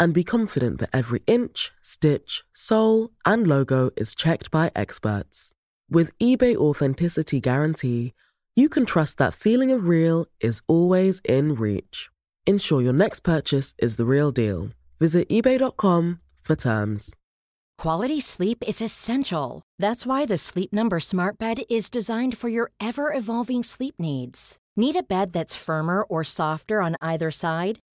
and be confident that every inch, stitch, sole, and logo is checked by experts. With eBay Authenticity Guarantee, you can trust that feeling of real is always in reach. Ensure your next purchase is the real deal. Visit eBay.com for terms. Quality sleep is essential. That's why the Sleep Number Smart Bed is designed for your ever evolving sleep needs. Need a bed that's firmer or softer on either side?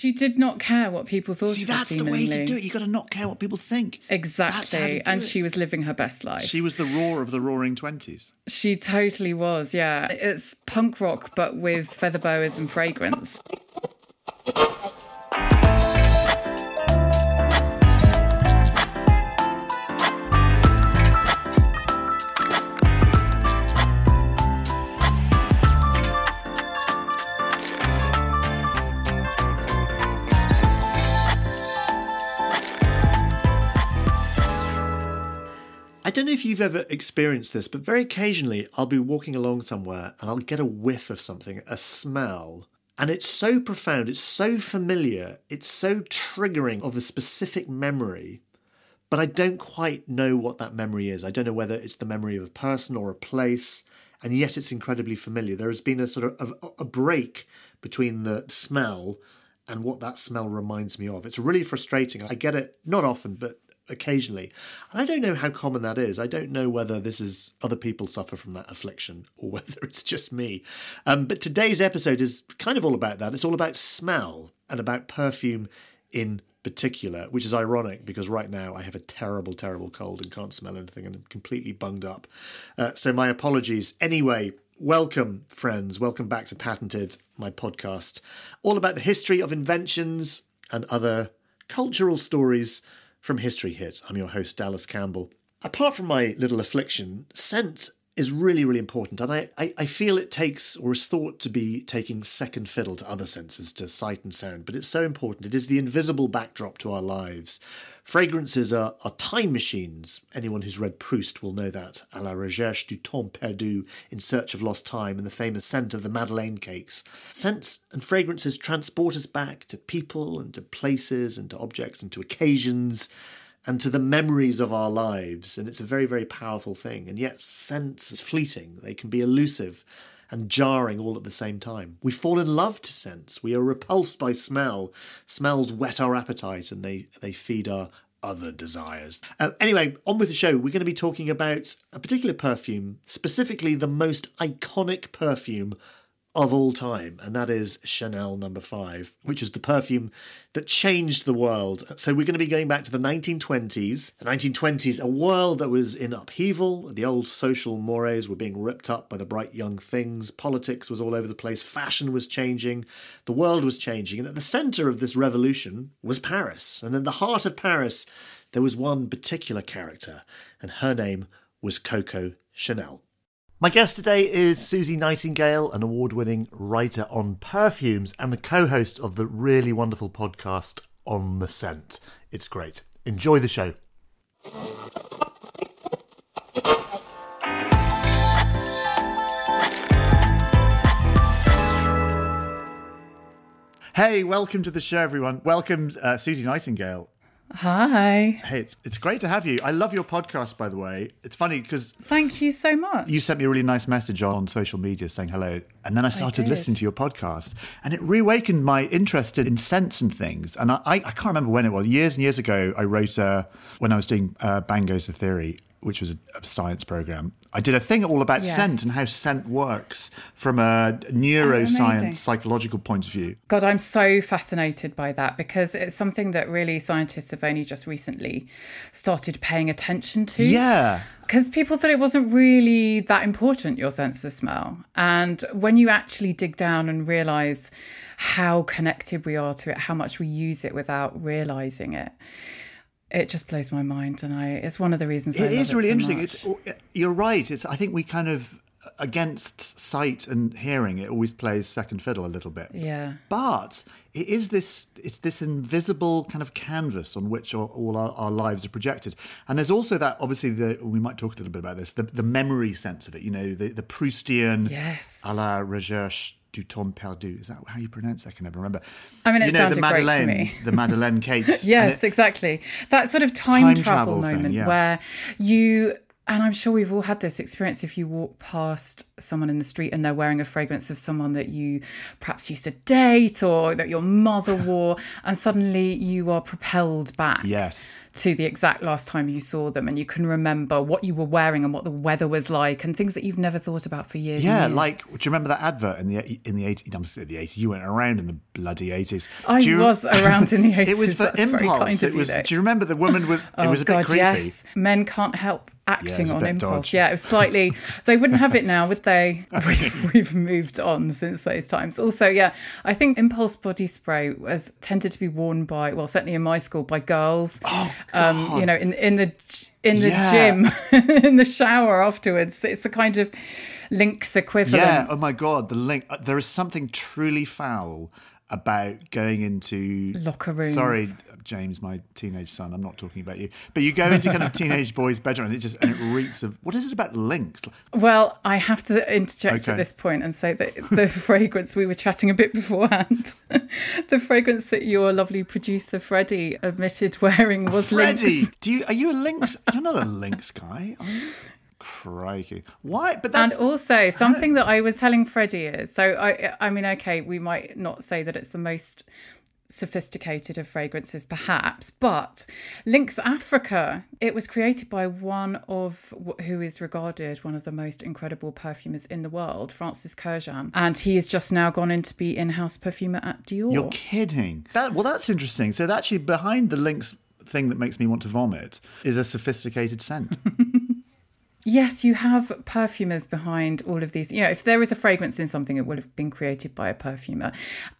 She did not care what people thought See, that's the way to do it. You got to not care what people think. That's how to Exactly. And it. she was living her best life. She was the roar of the roaring 20s. She totally was, yeah. It's punk rock, but with feather boas and fragrance. I don't know if you've ever experienced this, but very occasionally I'll be walking along somewhere and I'll get a whiff of something, a smell. And it's so profound, it's so familiar, it's so triggering of a specific memory, but I don't quite know what that memory is. I don't know whether it's the memory of a person or a place, and yet it's incredibly familiar. There has been a sort of a, a break between the smell and what that smell reminds me of. It's really frustrating. I get it not often, but occasionally. And I don't know how common that is. I don't know whether this is other people suffer from that affliction or whether it's just me. Um, but today's episode is kind of all about that. It's all about smell and about perfume in particular, which is ironic because right now I have a terrible, terrible cold and can't smell anything and I'm completely bunged up. Uh, so my apologies. Anyway, welcome, friends. Welcome back to Patented, my podcast, all about the history of inventions and other cultural stories from History Hit. I'm your host, Dallas Campbell. Apart from my little affliction, scent is really, really important, and I, I, I feel it takes or is thought to be taking second fiddle to other senses, to sight and sound, but it's so important. It is the invisible backdrop to our lives. Fragrances are, are time machines. Anyone who's read Proust will know that. À la recherche du temps perdu, in search of lost time, and the famous scent of the Madeleine cakes. Scents and fragrances transport us back to people and to places and to objects and to occasions and to the memories of our lives. And it's a very, very powerful thing. And yet, scents is fleeting, they can be elusive and jarring all at the same time. We fall in love to scents. We are repulsed by smell. Smells whet our appetite and they, they feed our other desires. Uh, anyway, on with the show. We're going to be talking about a particular perfume, specifically the most iconic perfume of all time, and that is Chanel number five, which is the perfume that changed the world. So we're going to be going back to the 1920s. The 1920s, a world that was in upheaval. The old social mores were being ripped up by the bright young things. Politics was all over the place. Fashion was changing. The world was changing. And at the centre of this revolution was Paris. And in the heart of Paris, there was one particular character, and her name was Coco Chanel. My guest today is Suzy Nightingale, an award winning writer on perfumes and the co host of the really wonderful podcast On the Scent. It's great. Enjoy the show. Hey, welcome to the show, everyone. Welcome, uh, Suzy Nightingale. Hi. Hey, it's, it's great to have you. I love your podcast, by the way. It's funny because Thank you so much. you sent me a really nice message on social media saying hello. And then I started did. listening to your podcast and it reawakened my interest in scents and things. And I, I, I can't remember when it was. Years and years ago, I wrote, uh, when I was doing uh, Bang Goes the Theory, which was a, science program, I did a thing all about Yes. scent and how scent works from a oh, neuroscience, psychological point of view. God, I'm so fascinated by that because it's something that really scientists have only just recently started paying attention to. Yeah. Because people thought it wasn't really that important, your sense of smell. And when you actually dig down and realize how connected we are to it, how much we use it without realizing it, it just blows my mind. And I, it's one of the reasons I It love is really so interesting. much. It's you're right. It's I think we kind of against sight and hearing it always plays second fiddle a little bit. Yeah. But it is this it's this invisible kind of canvas on which all, all our, our lives are projected. And there's also that obviously the we might talk a little bit about this, the, the memory sense of it, you know, the, the Proustian Yes. à la recherche du temps perdu. Is that how you pronounce it? I can never remember. I mean, it you know, the sounded great to Madeleine, me. the Madeleine cakes. Yes, it- exactly. That sort of time, Time travel, travel thing, moment yeah. where you, and I'm sure we've all had this experience if you walk past someone in the street and they're wearing a fragrance of someone that you perhaps used to date or that your mother wore, and suddenly you are propelled back Yes. To the exact last time you saw them and you can remember what you were wearing and what the weather was like and things that you've never thought about for years. Yeah, years. like do you remember that advert in the in the eighties? I'm saying the eighties. You weren't around in the bloody eighties. I was around in the 80s. It was for That's impulse. kind of It was. though. Do you remember the woman with? Oh it was a God, bit creepy. yes. Men can't help acting a on impulse. dodgy. Yeah, it was slightly. They wouldn't have it now, would they? We've, we've moved on since those times. Also, yeah, I think impulse body spray was tended to be worn by, well, certainly in my school, by girls. Oh, um, you know, in in the in the Yeah. gym, in the shower afterwards. It's the kind of Lynx equivalent. Yeah. Oh my god. The Lynx. uh, There is something truly foul about going into Locker rooms. Sorry, James, my teenage son. I'm not talking about you. But you go into kind of teenage boys' bedroom, and it just and it reeks of. What is it about Lynx? Well, I have to interject Okay. at this point and say that the fragrance we were chatting a bit beforehand, the fragrance that your lovely producer Freddie admitted wearing was Freddie, do you are you a lynx? You're not a lynx guy, are you? Crikey! Why? But that's And also something that I was telling Freddie is so I I mean okay we might not say that it's the most sophisticated of fragrances perhaps but Lynx Africa it was created by one of who is regarded one of the most incredible perfumers in the world Francis Kurkdjian and he has just now gone in to be in-house perfumer at Dior You're kidding. That well, that's interesting. So actually, behind the Lynx thing that makes me want to vomit is a sophisticated scent. Yes, you have perfumers behind all of these. You know, if there is a fragrance in something, it will have been created by a perfumer.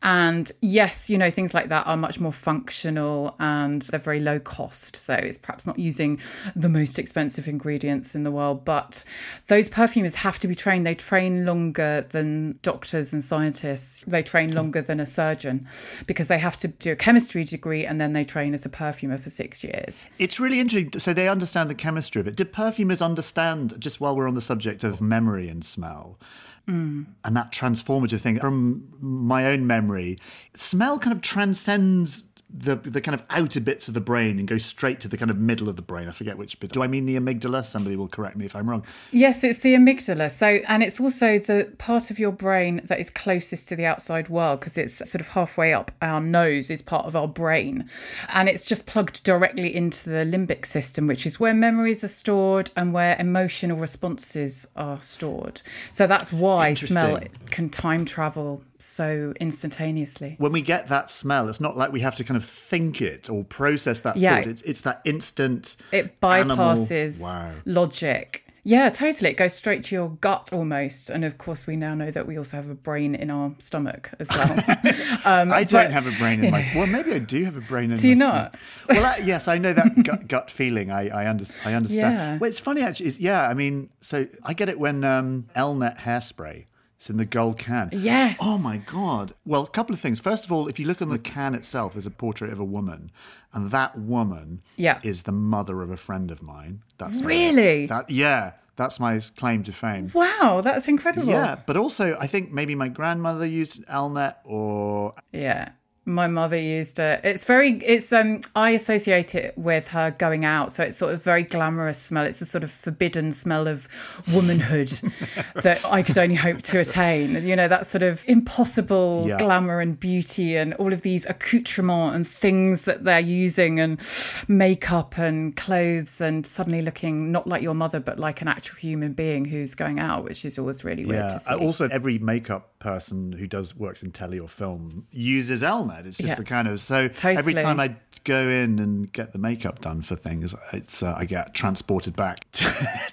And yes, you know, things like that are much more functional and they're very low cost. So it's perhaps not using the most expensive ingredients in the world. But those perfumers have to be trained. They train longer than doctors and scientists. They train longer than a surgeon because they have to do a chemistry degree and then they train as a perfumer for six years. it's really interesting. So they understand the chemistry of it. Do perfumers understand? Just while we're on the subject of memory and smell. And that transformative thing from my own memory, smell kind of transcends the the kind of outer bits of the brain and go straight to the kind of middle of the brain. I forget which bit. Do I mean the amygdala? Somebody will correct me if I'm wrong. Yes, it's the amygdala. So, and it's also the part of your brain that is closest to the outside world because it's sort of halfway up our nose is part of our brain. And it's just plugged directly into the limbic system, which is where memories are stored and where emotional responses are stored. So that's why smell can time travel so instantaneously. when we get that smell, it's not like we have to kind of think it or process that Yeah. thought. It's it's that instant. It bypasses Wow. logic. Yeah, totally. It goes straight to your gut almost. And of course, we now know that we also have a brain in our stomach as well. um, I don't have a brain in my. Well, maybe I do have a brain in. Do you my not? stomach. Well, I, yes, I know that gut, gut feeling. I I, under, I understand. Yeah. Well, it's funny actually. It's- Yeah, I mean, so I get it when um, Elnet hairspray. It's in the gold can. Yes. Oh my god. Well, a couple of things. First of all, if you look on the can itself, there's a portrait of a woman, and that woman Yeah. is the mother of a friend of mine. That's my- Really? that yeah. That's my claim to fame. Wow, that's incredible. Yeah, but also I think maybe my grandmother used an Elnet or Yeah. My mother used it. It's very, it's, um, I associate it with her going out. So it's sort of very glamorous smell. It's a sort of forbidden smell of womanhood that I could only hope to attain. You know, that sort of impossible Yeah. glamour and beauty and all of these accoutrements and things that they're using and makeup and clothes and suddenly looking not like your mother, but like an actual human being who's going out, which is always really weird Yeah. to see. Uh, Also, every makeup person who does works in telly or film uses Elnet. It's just Yeah. the kind of so every time I go in and get the makeup done for things, it's uh, I get transported back to,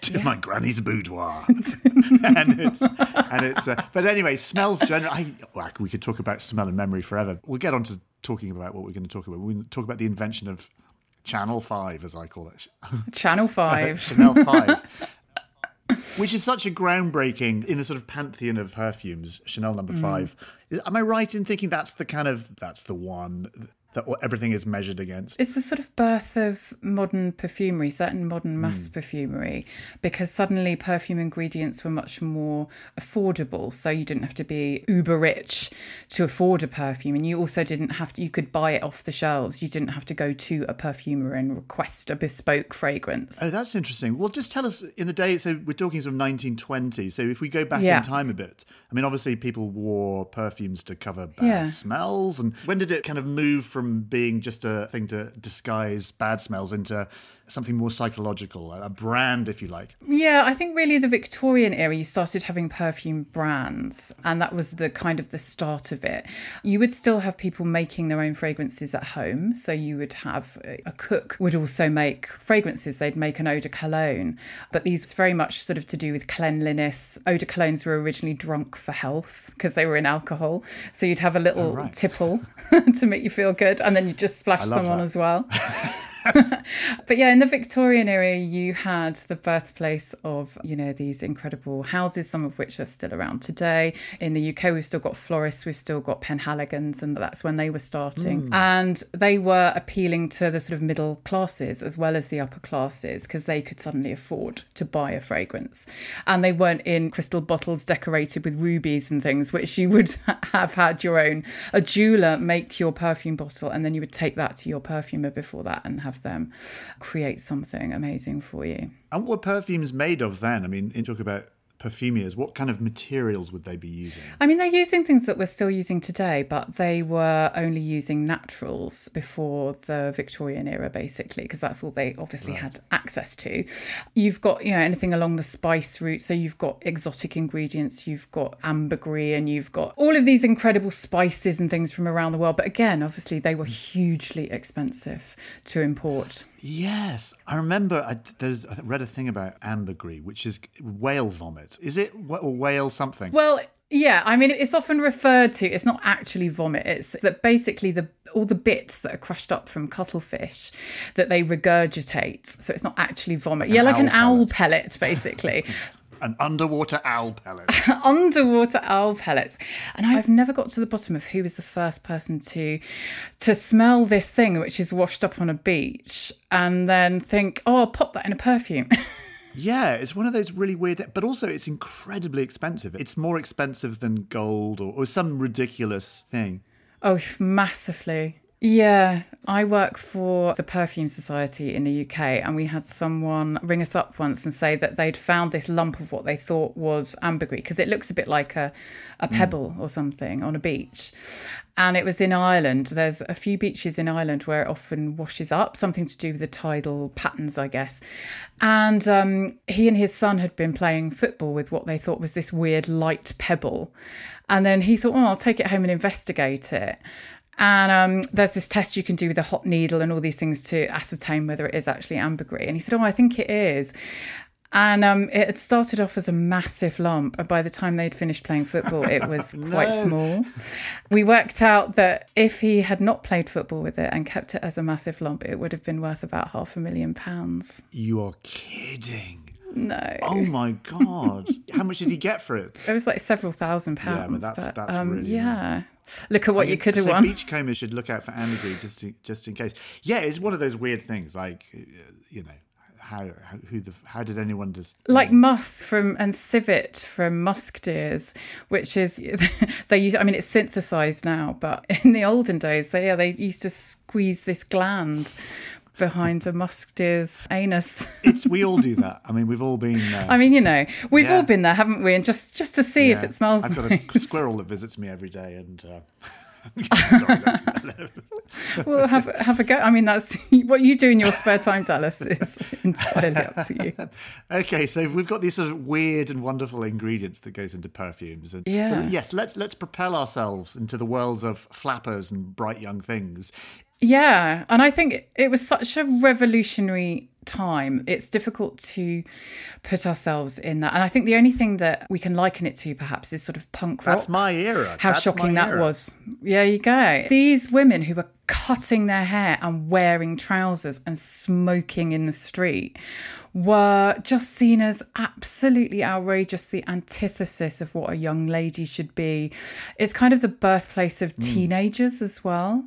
to my granny's boudoir, and it's and it's. Uh, but anyway, smells general. I, well, we could talk about smell and memory forever. We'll get on to talking about what we're going to talk about. We're going to talk about the invention of Channel Five, as I call it. Channel 5. Chanel 5. Which is such a groundbreaking in the sort of pantheon of perfumes, Chanel number Mm. five. Is- Am I right in thinking that's the kind of that's the one that everything is measured against? It's the sort of birth of modern perfumery, certain modern mm. mass perfumery, because suddenly perfume ingredients were much more affordable. So you didn't have to be uber rich to afford a perfume. And you also didn't have to, you could buy it off the shelves. You didn't have to go to a perfumer and request a bespoke fragrance. Oh, that's interesting. Well, just tell us in the day. So we're talking sort of 1920. So if we go back Yeah. in time a bit, I mean, obviously people wore perfumes to cover bad Yeah. smells. And when did it kind of move from being just a thing to disguise bad smells into something more psychological, a brand, if you like? Yeah, I think really the Victorian era, you started having perfume brands, and that was the kind of the start of it. You would still have people making their own fragrances at home. So you would have a cook would also make fragrances. They'd make an eau de cologne, but these very much sort of to do with cleanliness. Eau de colognes were originally drunk for health because they were in alcohol. So you'd have a little oh, right. tipple to make you feel good, and then you just splash some on as well. But yeah, in the Victorian era, you had the birthplace of, you know, these incredible houses, some of which are still around today. In the UK, we've still got Floris, we've still got Penhaligon's, and that's when they were starting. Hmm. And they were appealing to the sort of middle classes as well as the upper classes because they could suddenly afford to buy a fragrance. And they weren't in crystal bottles decorated with rubies and things, which you would have had your own, a jeweler make your perfume bottle, and then you would take that to your perfumer before that and have them create something amazing for you. And what perfumes made of then? I mean, in talk about perfumers, what kind of materials would they be using? I mean, they're using things that we're still using today, but they were only using naturals before the Victorian era, basically, because that's all they obviously had access to. You've got, you know, anything along the spice route. So you've got exotic ingredients, you've got ambergris, and you've got all of these incredible spices and things from around the world. But again, obviously, they were hugely expensive to import. Yes, I remember. I, there's I read a thing about ambergris, which is whale vomit. Is it or whale something? Well, yeah, I mean, it's often referred to. It's not actually vomit. It's that basically the all the bits that are crushed up from cuttlefish that they regurgitate. So it's not actually vomit. yeah, like an owl owl pellet, basically. An underwater owl pellet. Underwater owl pellets. And I've never got to the bottom of who was the first person to to smell this thing which is washed up on a beach and then think, oh, I'll pop that in a perfume. yeah, it's one of those really weird. But also, it's incredibly expensive. It's more expensive than gold or, or some ridiculous thing. Oh, massively. Yeah, I work for the Perfume Society in the UK, and we had someone ring us up once and say that they'd found this lump of what they thought was ambergris because it looks a bit like a, a pebble or something on a beach. And it was in Ireland. There's a few beaches in Ireland where it often washes up, something to do with the tidal patterns, I guess. And um, he and his son had been playing football with what they thought was this weird light pebble. And then he thought, oh, I'll take it home and investigate it. And um, there's this test you can do with a hot needle and all these things to ascertain whether it is actually ambergris. And he said, Oh, I think it is. And um, it had started off as a massive lump. And by the time they'd finished playing football, it was quite small. We worked out that if he had not played football with it and kept it as a massive lump, it would have been worth about half a million pounds. You are kidding. No. Oh my god! How much did he get for it? It was like several thousand pounds. Yeah, but that's- but, that's um, really yeah. Look at what you could have so won. beachcombers should look out for ambergris just in, just in case. Yeah, it's one of those weird things. Like, uh, you know, how, how who the how did anyone just like musk from and civet from musk deers which is they use i mean it's synthesized now but in the olden days they yeah they used to squeeze this gland behind a musk deer's anus. it's we all do that. I mean, we've all been. there. I mean, you know, we've yeah. all been there, haven't we? And just just to see yeah. if it smells. I've nice. got a squirrel that visits me every day, and. Uh... Sorry, that's my well, have have a go. I mean, that's what you do in your spare time, Dallas. Is entirely up to you. Okay, so we've got these sort of weird and wonderful ingredients that goes into perfumes, and yeah, yes, let's let's propel ourselves into the worlds of flappers and bright young things. Yeah, and I think it was such a revolutionary time. It's difficult to put ourselves in that. And I think the only thing that we can liken it to perhaps is sort of punk rock. That's my era. How That's shocking that era. was. Yeah, you go. These women who were cutting their hair and wearing trousers and smoking in the street were just seen as absolutely outrageous, the antithesis of what a young lady should be. It's kind of the birthplace of mm. teenagers as well.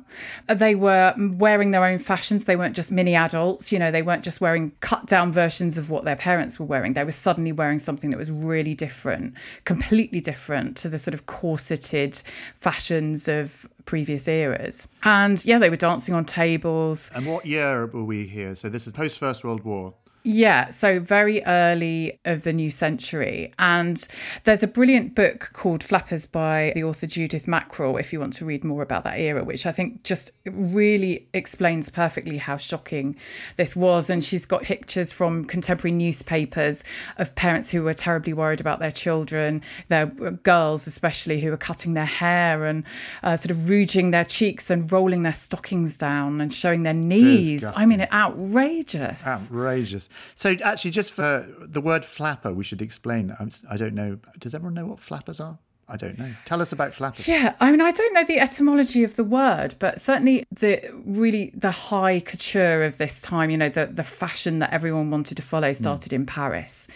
They were wearing their own fashions. They weren't just mini adults, you know, they weren't just wearing cut down versions of what their parents were wearing. They were suddenly wearing something that was really different, completely different to the sort of corseted fashions of previous eras. And yeah, they were dancing on tables. And what year were we here? So this is post First World War. Yeah, so very early of the new century. And there's a brilliant book called Flappers by the author Judith Mackrell, if you want to read more about that era, which I think just really explains perfectly how shocking this was. And she's got pictures from contemporary newspapers of parents who were terribly worried about their children, their girls especially, who were cutting their hair and uh, sort of rouging their cheeks and rolling their stockings down and showing their knees. Disgusting. I mean, outrageous. Outrageous. So, actually, just for the word flapper, we should explain. I don't know. Does everyone know what flappers are? I don't know. Tell us about flappers. Yeah, I mean, I don't know the etymology of the word, but certainly the really the high couture of this time, you know, the the fashion that everyone wanted to follow started mm. in Paris,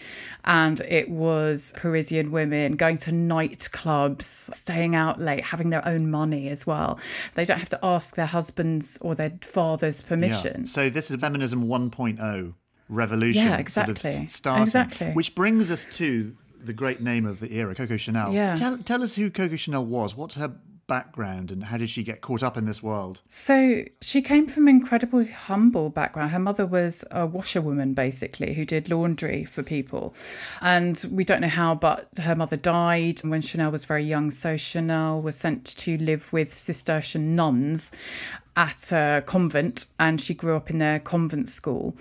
and it was Parisian women going to nightclubs, staying out late, having their own money as well. They don't have to ask their husbands or their father's permission. Yeah. So this is feminism 1.0 revolution yeah, exactly. sort of starting. Exactly. Which brings us to the great name of the era, Coco Chanel. Yeah. Tell, tell us who Coco Chanel was. What's her background and how did she get caught up in this world? So she came from an incredibly humble background. Her mother was a washerwoman, basically, who did laundry for people. And we don't know how, but her mother died when Chanel was very young. So Chanel was sent to live with Cistercian nuns at a convent and she grew up in their convent school.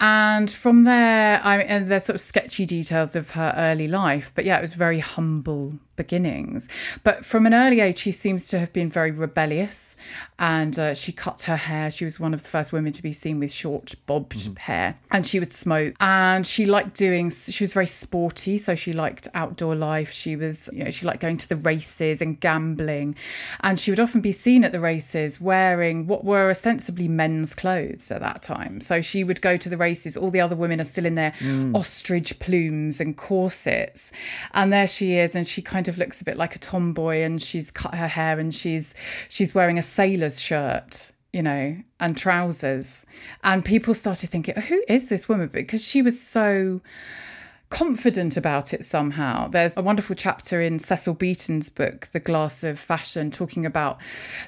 And from there, I and there's sort of sketchy details of her early life, but yeah, it was very humble beginnings. But from an early age, she seems to have been very rebellious and uh, she cut her hair. She was one of the first women to be seen with short, bobbed mm-hmm. hair and she would smoke. And she liked doing, she was very sporty. So she liked outdoor life. She was, you know, she liked going to the races and gambling. And she would often be seen at the races wearing what were ostensibly men's clothes at that time. So she would go to the races. All the other women are still in their mm. ostrich plumes and corsets. And there she is. And she kind of of looks a bit like a tomboy and she's cut her hair and she's she's wearing a sailor's shirt you know and trousers. And people started thinking who is this woman? Because she was so confident about it somehow. There's a wonderful chapter in Cecil Beaton's book, The Glass of Fashion, talking about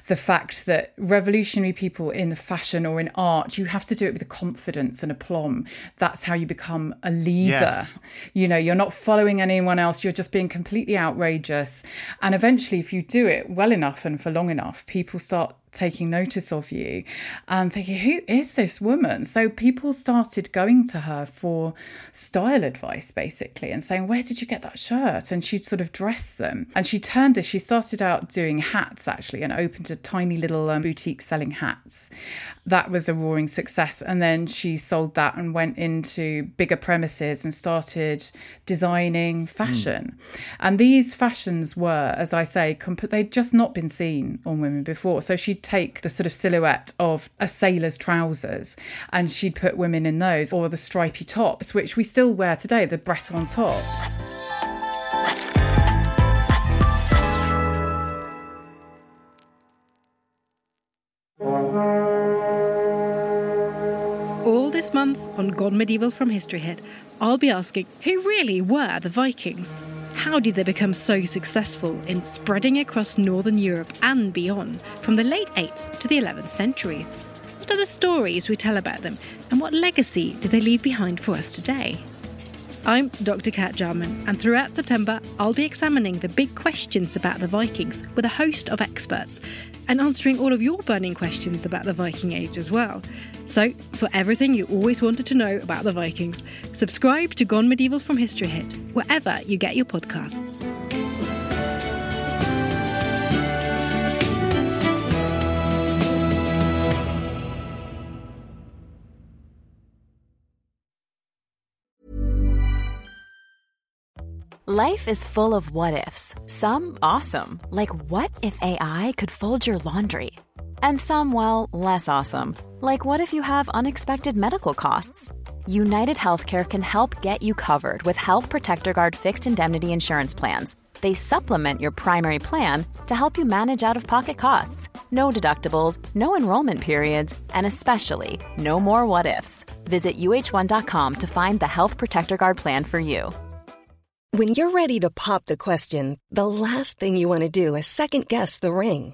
the fact that revolutionary people in fashion or in art, you have to do it with a confidence and aplomb. That's how you become a leader. Yes. You know, you're not following anyone else, you're just being completely outrageous. And eventually, if you do it well enough and for long enough, people start taking notice of you and thinking, who is this woman? So people started going to her for style advice, basically, and saying, where did you get that shirt? And she'd sort of dress them. And she turned this, she started out doing hats actually and opened a tiny little um, boutique selling hats. That was a roaring success. And then she sold that and went into bigger premises and started designing fashion. Mm. And these fashions were, as I say, comp- they'd just not been seen on women before. So she take the sort of silhouette of a sailor's trousers and she'd put women in those or the stripy tops, which we still wear today, the Breton tops. All this month on Gone Medieval from History Hit, I'll be asking who really were the Vikings? How did they become so successful in spreading across Northern Europe and beyond from the late 8th to the 11th centuries? What are the stories we tell about them, and what legacy did they leave behind for us today? I'm Dr. Kat Jarman, and throughout September, I'll be examining the big questions about the Vikings with a host of experts and answering all of your burning questions about the Viking Age as well. So, for everything you always wanted to know about the Vikings, subscribe to Gone Medieval from History Hit, wherever you get your podcasts. Life is full of what ifs. Some awesome, like what if AI could fold your laundry? And some, well, less awesome, like what if you have unexpected medical costs? United Healthcare can help get you covered with Health Protector Guard fixed indemnity insurance plans. They supplement your primary plan to help you manage out of pocket costs. No deductibles, no enrollment periods, and especially no more what ifs. Visit uh1.com to find the Health Protector Guard plan for you. When you're ready to pop the question, the last thing you want to do is second guess the ring.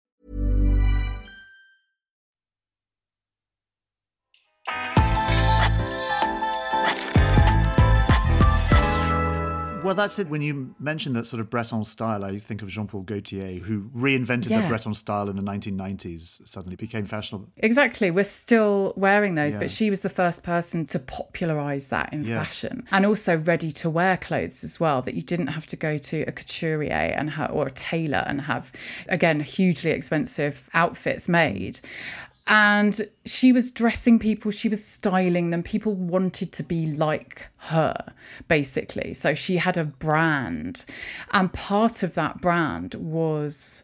Well, that's it. When you mention that sort of Breton style, I think of Jean Paul Gaultier, who reinvented Yeah. the Breton style in the 1990s, suddenly became fashionable. Exactly. We're still wearing those, Yeah. but she was the first person to popularize that in Yeah. fashion and also ready to wear clothes as well, that you didn't have to go to a couturier and ha- or a tailor and have, again, hugely expensive outfits made. And she was dressing people, she was styling them. People wanted to be like her, basically. So she had a brand. And part of that brand was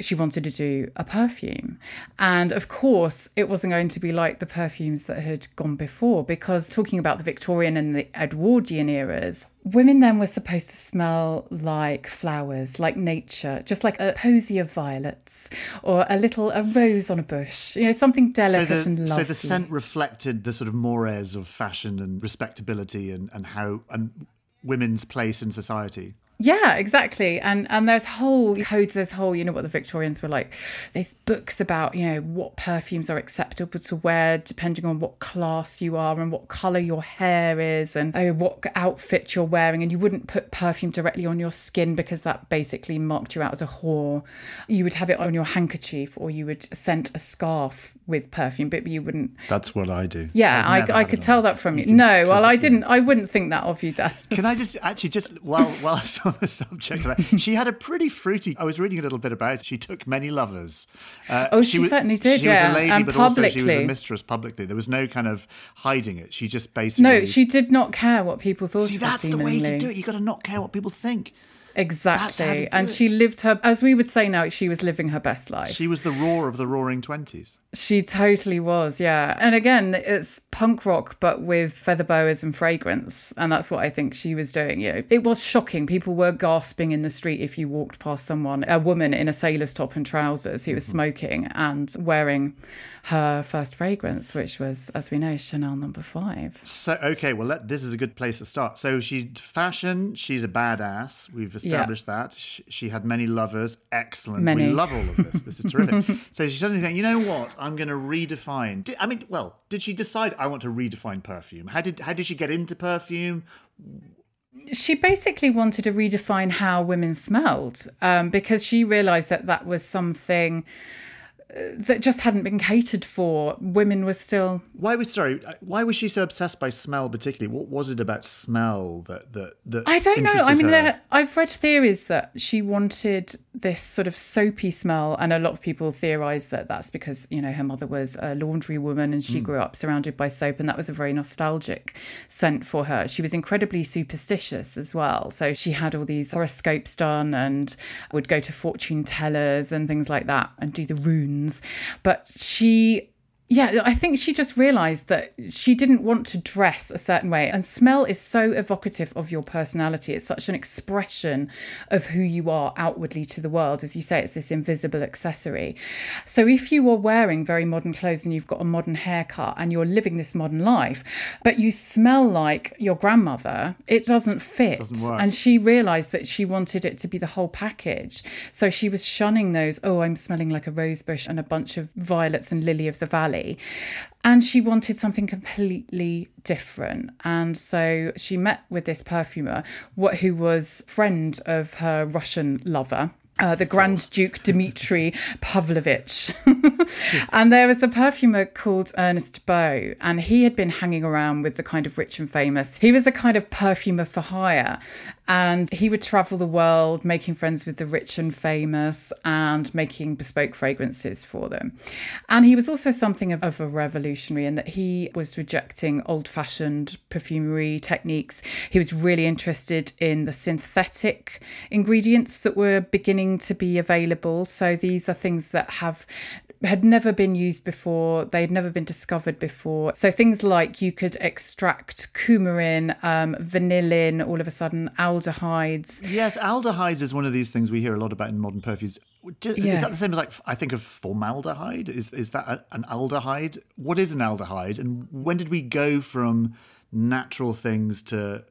she wanted to do a perfume. And of course, it wasn't going to be like the perfumes that had gone before, because talking about the Victorian and the Edwardian eras, women then were supposed to smell like flowers, like nature, just like a posy of violets or a little a rose on a bush, you know, something delicate so, and the, lovely. so the scent reflected the sort of mores of fashion and respectability and, and how and women's place in society. Yeah, exactly. And and there's whole codes, there's whole, you know, what the Victorians were like. There's books about, you know, what perfumes are acceptable to wear depending on what class you are and what colour your hair is and oh, what outfit you're wearing. And you wouldn't put perfume directly on your skin because that basically marked you out as a whore. You would have it on your handkerchief or you would scent a scarf with perfume, but you wouldn't That's what I do. yeah, I, I could tell that from you. can- No, well, I didn't. I wouldn't think that of you, Dan. Can I just actually just while while I was on the subject of that, she had a pretty fruity. I was reading a little bit about it. She took many lovers. Uh, Oh, she certainly did, She yeah, was a lady, and but also she was a mistress publicly. There was no kind of hiding it. She just basically. No, she did not care what people thought See, that's the way to do it. You got to not care what people think. How to Exactly. And it. she lived her, as we would say now, she was living her best life. She was the roar of the Roaring Twenties. She totally was, yeah. And again, it's punk rock, but with feather boas and fragrance. And that's what I think she was doing. You know, it was shocking. People were gasping in the street if you walked past someone, a woman in a sailor's top and trousers who was mm-hmm. smoking and wearing her first fragrance, which was, as we know, Chanel number five. So okay, well, let, this is a good place to start. So she fashion. She's a badass. We've established that. She, she had many lovers. Excellent. Many. We love all of this. This is terrific. so she suddenly think, you know what? I'm going to redefine. Did, I mean, well, did she decide I want to redefine perfume? How did how did she get into perfume? she basically wanted to redefine how women smelled um, because she realized that that was something that just hadn't been catered for. Women were still. Why was sorry? Why was she so obsessed by smell, particularly? What was it about smell that that that? I don't know. I mean, there, I've read theories that she wanted this sort of soapy smell, and a lot of people theorize that that's because you know her mother was a laundry woman and she mm. grew up surrounded by soap, and that was a very nostalgic scent for her. She was incredibly superstitious as well, so she had all these horoscopes done and would go to fortune tellers and things like that and do the runes but she yeah, I think she just realized that she didn't want to dress a certain way. And smell is so evocative of your personality. It's such an expression of who you are outwardly to the world. As you say, it's this invisible accessory. So if you are wearing very modern clothes and you've got a modern haircut and you're living this modern life, but you smell like your grandmother, it doesn't fit. It doesn't and she realized that she wanted it to be the whole package. So she was shunning those, oh, I'm smelling like a rose bush and a bunch of violets and lily of the valley and she wanted something completely different. And so she met with this perfumer, who was friend of her Russian lover. Uh, the Grand Duke Dmitri Pavlovich. and there was a perfumer called Ernest Beaux, and he had been hanging around with the kind of rich and famous. He was a kind of perfumer for hire, and he would travel the world making friends with the rich and famous and making bespoke fragrances for them. And he was also something of, of a revolutionary in that he was rejecting old fashioned perfumery techniques. He was really interested in the synthetic ingredients that were beginning to be available. So these are things that have had never been used before. They'd never been discovered before. So things like you could extract coumarin, um, vanillin, all of a sudden aldehydes. Yes, aldehydes is one of these things we hear a lot about in modern perfumes. Is yeah. that the same as like I think of formaldehyde? Is is that an aldehyde? What is an aldehyde, and when did we go from natural things to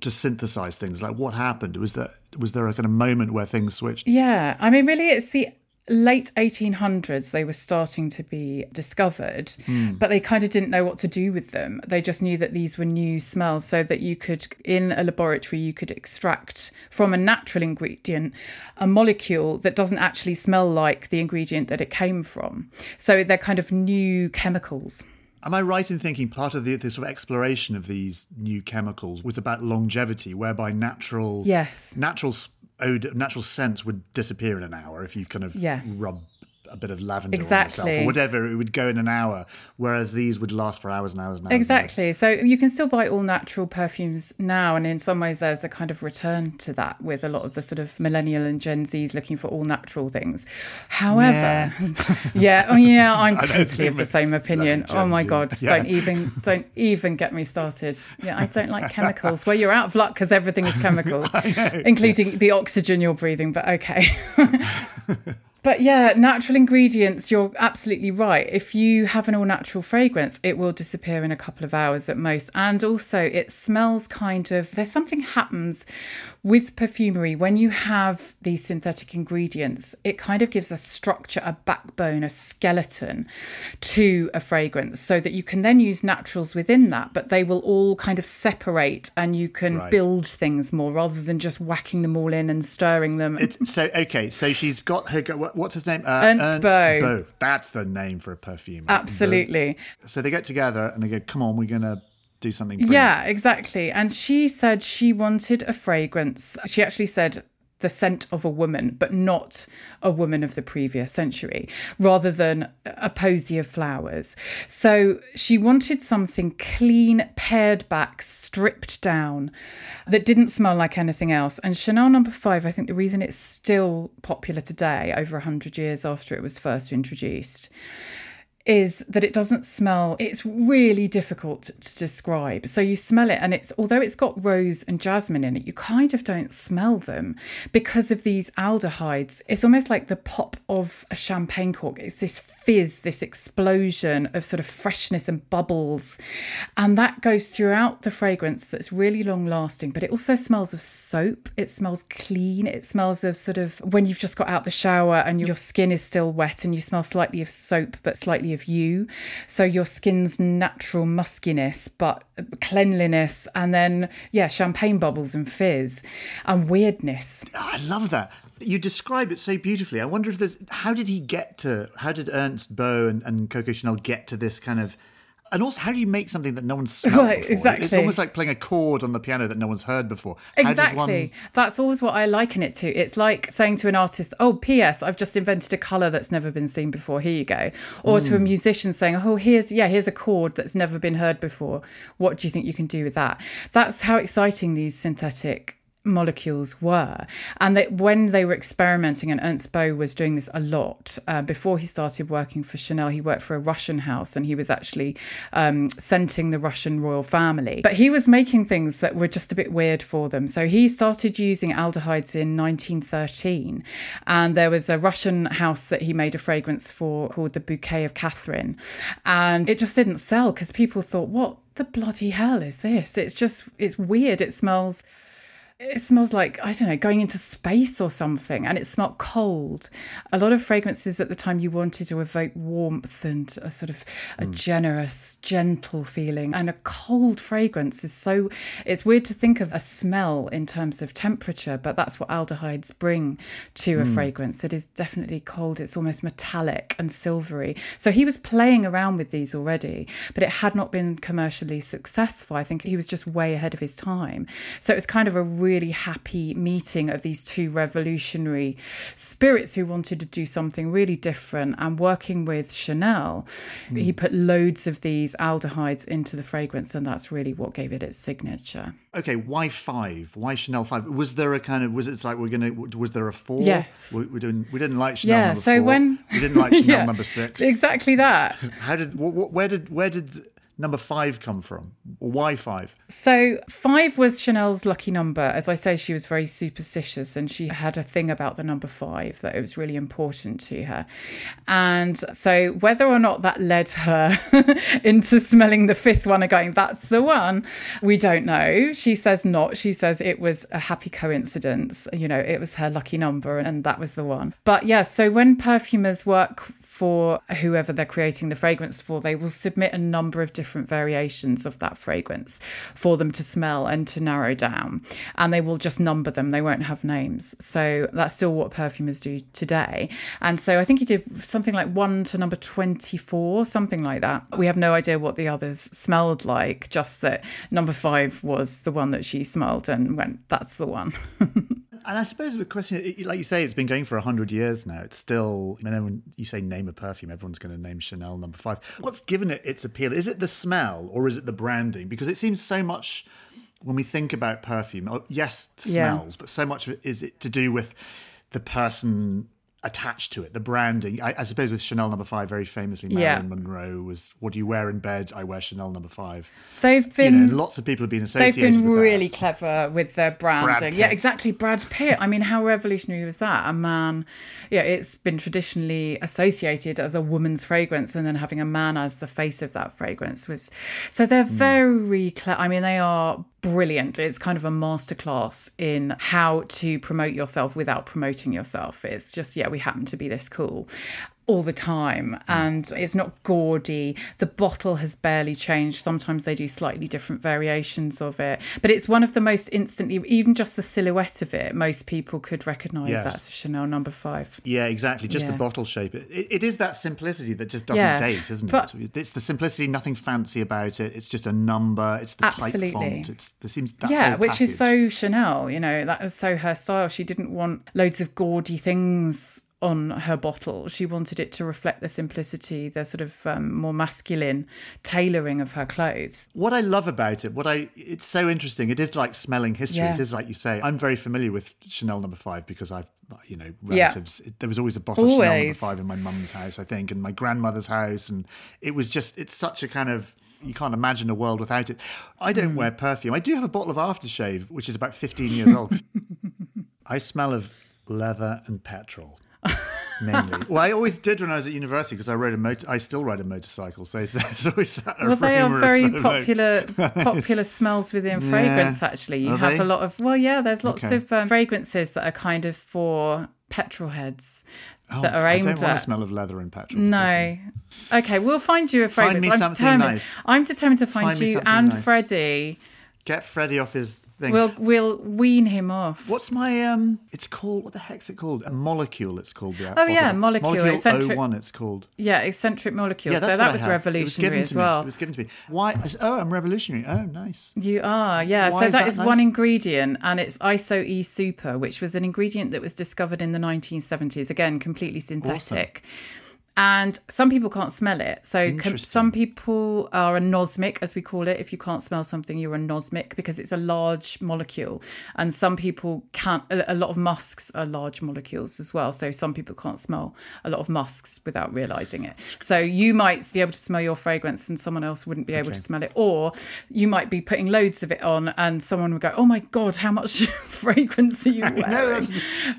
to synthesize things? Like what happened? Was there was there a kind of moment where things switched? Yeah, I mean, really, it's the late 1800s they were starting to be discovered mm. but they kind of didn't know what to do with them they just knew that these were new smells so that you could in a laboratory you could extract from a natural ingredient a molecule that doesn't actually smell like the ingredient that it came from so they're kind of new chemicals Am I right in thinking part of the, the, sort of exploration of these new chemicals was about longevity, whereby natural yes natural odor, natural scents would disappear in an hour if you kind of yeah. rub a bit of lavender exactly. or whatever. It would go in an hour, whereas these would last for hours and hours and hours. Exactly. And hours. So you can still buy all natural perfumes now, and in some ways, there's a kind of return to that with a lot of the sort of millennial and Gen Zs looking for all natural things. However, yeah, yeah, oh, yeah I'm totally of the same opinion. Oh my god, yeah. don't even don't even get me started. Yeah, I don't like chemicals. well, you're out of luck because everything is chemicals, including the oxygen you're breathing. But okay. But yeah, natural ingredients, you're absolutely right. If you have an all natural fragrance, it will disappear in a couple of hours at most. And also, it smells kind of, there's something happens with perfumery when you have these synthetic ingredients, it kind of gives a structure, a backbone, a skeleton to a fragrance so that you can then use naturals within that, but they will all kind of separate and you can right. build things more rather than just whacking them all in and stirring them. It's, so, okay, so she's got her, what's his name? Uh, Ernst, Ernst. That's the name for a perfume. Absolutely. So they get together and they go, come on, we're going to do something. Brilliant. Yeah, exactly. And she said she wanted a fragrance. She actually said the scent of a woman, but not a woman of the previous century, rather than a posy of flowers. So she wanted something clean, pared back, stripped down, that didn't smell like anything else. And Chanel number no. five, I think the reason it's still popular today, over 100 years after it was first introduced, is that it doesn't smell it's really difficult to describe. So you smell it and it's although it's got rose and jasmine in it you kind of don't smell them because of these aldehydes. It's almost like the pop of a champagne cork. It's this fizz this explosion of sort of freshness and bubbles. And that goes throughout the fragrance that's really long lasting but it also smells of soap. It smells clean. It smells of sort of when you've just got out the shower and your skin is still wet and you smell slightly of soap but slightly of you. So your skin's natural muskiness, but cleanliness, and then, yeah, champagne bubbles and fizz and weirdness. Oh, I love that. You describe it so beautifully. I wonder if there's how did he get to how did Ernst Beaux and, and Coco Chanel get to this kind of and also, how do you make something that no one's smelled Right, before? exactly. It's almost like playing a chord on the piano that no one's heard before. How Exactly. one- That's always what I liken it to. It's like saying to an artist, "Oh, P.S. I've just invented a color that's never been seen before. Here you go." Or to a Mm. musician saying, "Oh, here's yeah, here's a chord that's never been heard before. What do you think you can do with that?" That's how exciting these synthetic molecules were. And that when they were experimenting and Ernest Beaux was doing this a lot uh, before he started working for chanel he worked for a russian house and he was actually um, scenting the russian royal family. But he was making things that were just a bit weird for them. So he started using aldehydes in 1913 and there was a russian house that he made a fragrance for called the bouquet of catherine. And it just didn't sell because people thought what the bloody hell is this? It's just it's weird. It smells it smells like I don't know going into space or something, and it smelled cold. A lot of fragrances at the time you wanted to evoke warmth and a sort of a hmm. generous, gentle feeling, and a cold fragrance is so. It's weird to think of a smell in terms of temperature, but that's what aldehydes bring to a hmm. fragrance. It is definitely cold. It's almost metallic and silvery. So he was playing around with these already, but it had not been commercially successful. I think he was just way ahead of his time. So it was kind of a really happy meeting of these two revolutionary spirits who wanted to do something really different and working with Chanel. Hmm. He put loads of these aldehydes into the fragrance, and that's really what gave it its signature. Okay, why five? Why Chanel five? Was there a kind of was it like we're gonna? Was there a four? Yes. we, we didn't. We didn't like Chanel yeah, number so four. when we didn't like Chanel Yeah, number six. Exactly that. How did? wh- wh- where did? Where did number five come from? Why five? So five was Chanel's lucky number. As I say, she was very superstitious and she had a thing about the number five that it was really important to her. And so whether or not that led her into smelling the fifth one and going, that's the one, we don't know. She says not. She says it was a happy coincidence. You know, it was her lucky number and that was the one. But yeah, so when perfumers work for whoever they're creating the fragrance for, they will submit a number of different variations of that fragrance for them to smell and to narrow down. And they will just number them, they won't have names. So that's still what perfumers do today. And so I think he did something like one to number 24, something like that. We have no idea what the others smelled like, just that number five was the one that she smelled and went, that's the one. And I suppose the question, it- like you say, it's been going for hundred years now. It's still. I mean, when you say name a perfume, everyone's going to name Chanel Number Five. What's given it its appeal? Is it the smell or is it the branding? Because it seems so much when we think about perfume. oh, Yes, Yeah. smells, but so much of it is it to do with the person attached to it, the branding. I, I suppose with Chanel Number Five, very famously, Yeah. Marilyn Monroe was, "What do you wear in bed? I wear Chanel Number 5. They've You been. know, lots of people have been associated. They've been really that. clever with their branding. Yeah, exactly. Brad Pitt. I mean, how revolutionary was that? A man, yeah, it's been traditionally associated as a woman's fragrance, and then having a man as the face of that fragrance was. So they're hmm. very clever. I mean, they are brilliant. It's kind of a masterclass in how to promote yourself without promoting yourself. It's just, yeah, we happen to be this cool all the time mm. and it's not gaudy the bottle has barely changed sometimes they do slightly different variations of it but it's one of the most instantly even just the silhouette of it most people could recognize Yes. that's a chanel number five Yeah, exactly. Just the bottle shape. It, it is that simplicity that just doesn't Yeah, date, isn't but- it? It's the simplicity, nothing fancy about it. It's just a number. It's the Absolutely. type font. It's there seems that yeah which is so chanel you know that was so her style she didn't want loads of gaudy things on her bottle she wanted it to reflect the simplicity the sort of um, more masculine tailoring of her clothes What I love about it, what I it's so interesting. It is like smelling history. Yeah. It is like you say. I'm very familiar with Chanel Number Five because I've you know relatives. It- there was always a bottle of Chanel Number Always. Five in my mum's house, I think, and my grandmother's house, and it was just it's such a kind of. You can't imagine a world without it. I don't Hmm. wear perfume. I do have a bottle of aftershave, which is about 15 years old. I smell of leather and petrol. Mainly. Well, I always did when I was at university because I rode a motor. I still ride a motorcycle, so there's always that. Well, they are very sort of like- popular popular smells within fragrance. Actually, you Are have they? a lot of well, yeah. There's lots Okay. of um, fragrances that are kind of for petrol heads Oh, that are I aimed don't want at the smell of leather and petrol. no. Okay, we'll find you a fragrance. Find me I'm something determined. nice. I'm determined to find, Find you and nice. Freddie. Get Freddie off his thing. We'll we'll wean him off. What's my um? It's called what the heck's it called? A molecule. It's called. The Oh, yeah. Molecule, Molecule eccentric- 01 It's called. Yeah, Escentric Molecule. Yeah, so that was revolutionary it was given as to well. Me. It was given to me. Why? Oh, I'm revolutionary. Oh, nice. You are, yeah. Why so is that is nice? one ingredient, and it's ISO E Super, which was an ingredient that was discovered in the 1970s. Again, completely synthetic. And some people can't smell it. So com- some people are anosmic, as we call it. If you can't smell something, you're anosmic because it's a large molecule. And some people can't. A a lot of musks are large molecules as well. So some people can't smell a lot of musks without realizing it. So you might be able to smell your fragrance, and someone else wouldn't be able to smell it. Or you might be putting loads of it on, and someone would go, "Oh my god, how much fragrance are you wearing?" No, that's,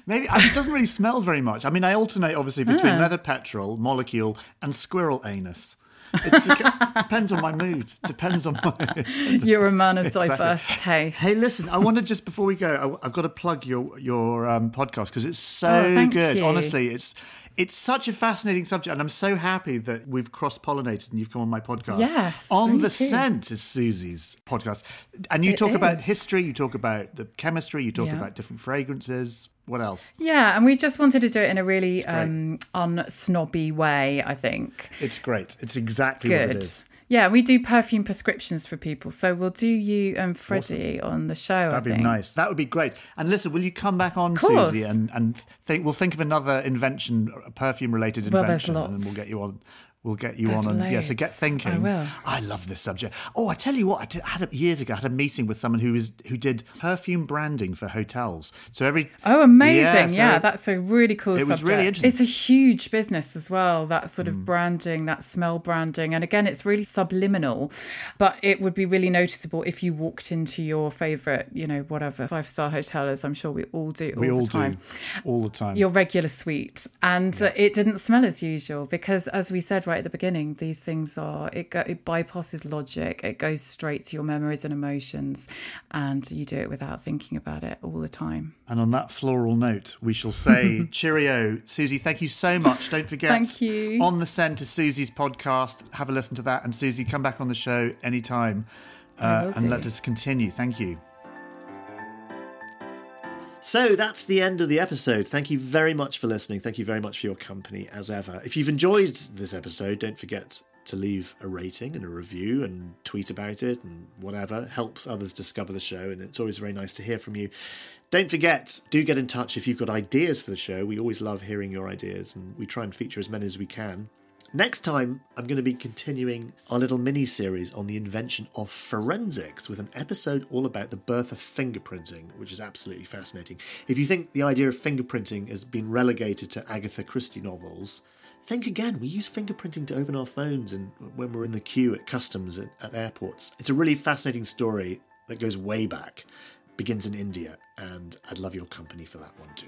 maybe it doesn't really smell very much. I mean, I alternate obviously between ah. leather petrol, molecule, and squirrel anus. It's, it depends on my mood. Depends on my. You're a man of Exactly. diverse taste. Hey, listen, I want to just before we go, I, I've got to plug your your um, podcast because it's so Oh, good. you. Honestly, it's it's such a fascinating subject, and I'm so happy that we've cross pollinated and you've come on my podcast. Yes, on the too. scent is Suzy's podcast, and you It talk about history, you talk about the chemistry, you talk Yeah. about different fragrances. What else? Yeah, and we just wanted to do it in a really um, unsnobby way, I think. It's great. It's exactly what it Good. Yeah, we do perfume prescriptions for people. So we'll do you and Freddie on the show. That'd be nice. That would be great. And listen, will you come back on, course. Suzy, and and think we'll think of another invention, a perfume-related Well, there's invention, and lots. then we'll get you on. We'll get you There's on, and yeah. So get thinking. I will. I love this subject. Oh, I tell you what, I did, I had a, years ago. I had a meeting with someone who was who did perfume branding for hotels. So every Oh, amazing! Yeah, so that's a really cool. It was really interesting. Mm. It's a huge business as well. That sort of branding, that smell branding, and again, it's really subliminal, but it would be really noticeable if you walked into your favorite, you know, whatever five star hotel is. I'm sure we all do all we the all time. do all the time. your regular suite and uh, it didn't smell as usual because as we said right at the beginning these things are it, go, it bypasses logic it goes straight to your memories and emotions and you do it without thinking about it all the time And on that floral note, we shall say cheerio. Suzy, thank you so much. Don't forget, Thank you. On the Scent to Suzy's podcast. Have a listen to that. And Susie, come back on the show anytime uh, and do. let us continue. Thank you. So that's the end of the episode. Thank you very much for listening. Thank you very much for your company as ever. If you've enjoyed this episode, don't forget to leave a rating and a review and tweet about it and whatever. It helps others discover the show and it's always very nice to hear from you. Don't forget, do get in touch if you've got ideas for the show. We always love hearing your ideas and we try and feature as many as we can. Next time, I'm going to be continuing our little mini series on the invention of forensics with an episode all about the birth of fingerprinting, which is absolutely fascinating. If you think the idea of fingerprinting has been relegated to Agatha Christie novels, think again. We use fingerprinting to open our phones and when we're in the queue at customs at, at airports. It's a really fascinating story that goes way back, begins in India, and I'd love your company for that one too.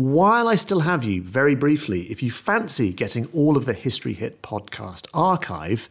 While I still have you, very briefly, if you fancy getting all of the History Hit podcast archive,